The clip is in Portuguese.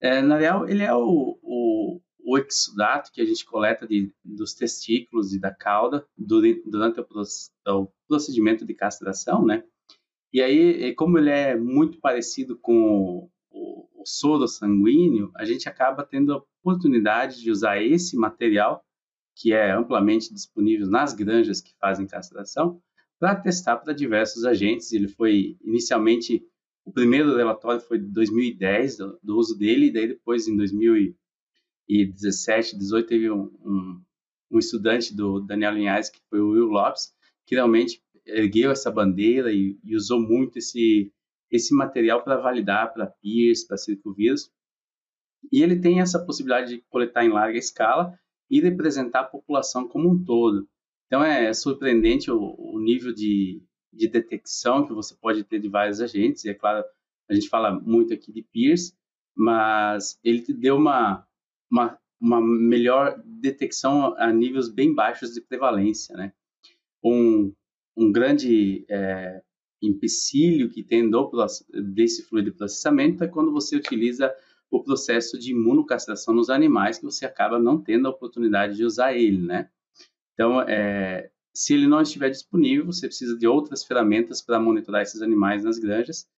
É, na real, ele é o, o, o exudato que a gente coleta de, dos testículos e da cauda durante, durante o, procedimento de castração, né? E aí, como ele é muito parecido com o, o soro sanguíneo, a gente acaba tendo a oportunidade de usar esse material, que é amplamente disponível nas granjas que fazem castração, para testar para diversos agentes. Ele foi inicialmente o primeiro relatório foi de 2010 do, do uso dele, e daí depois em 2017, 18 teve um, um, um estudante do Daniel Linhares que foi o Will Lopes, que realmente ergueu essa bandeira e, e usou muito esse esse material para validar para peers, para circovírus. E ele tem essa possibilidade de coletar em larga escala e representar a população como um todo. Então é surpreendente o, o nível de, de detecção que você pode ter de vários agentes. E é claro, a gente fala muito aqui de peers, mas ele te deu uma, uma, uma melhor detecção a níveis bem baixos de prevalência, né? Um, um grande é, empecilho que tem do, desse fluido de processamento é quando você utiliza o processo de imunocastração nos animais, que você acaba não tendo a oportunidade de usar ele, né? Então, é, se ele não estiver disponível, você precisa de outras ferramentas para monitorar esses animais nas granjas,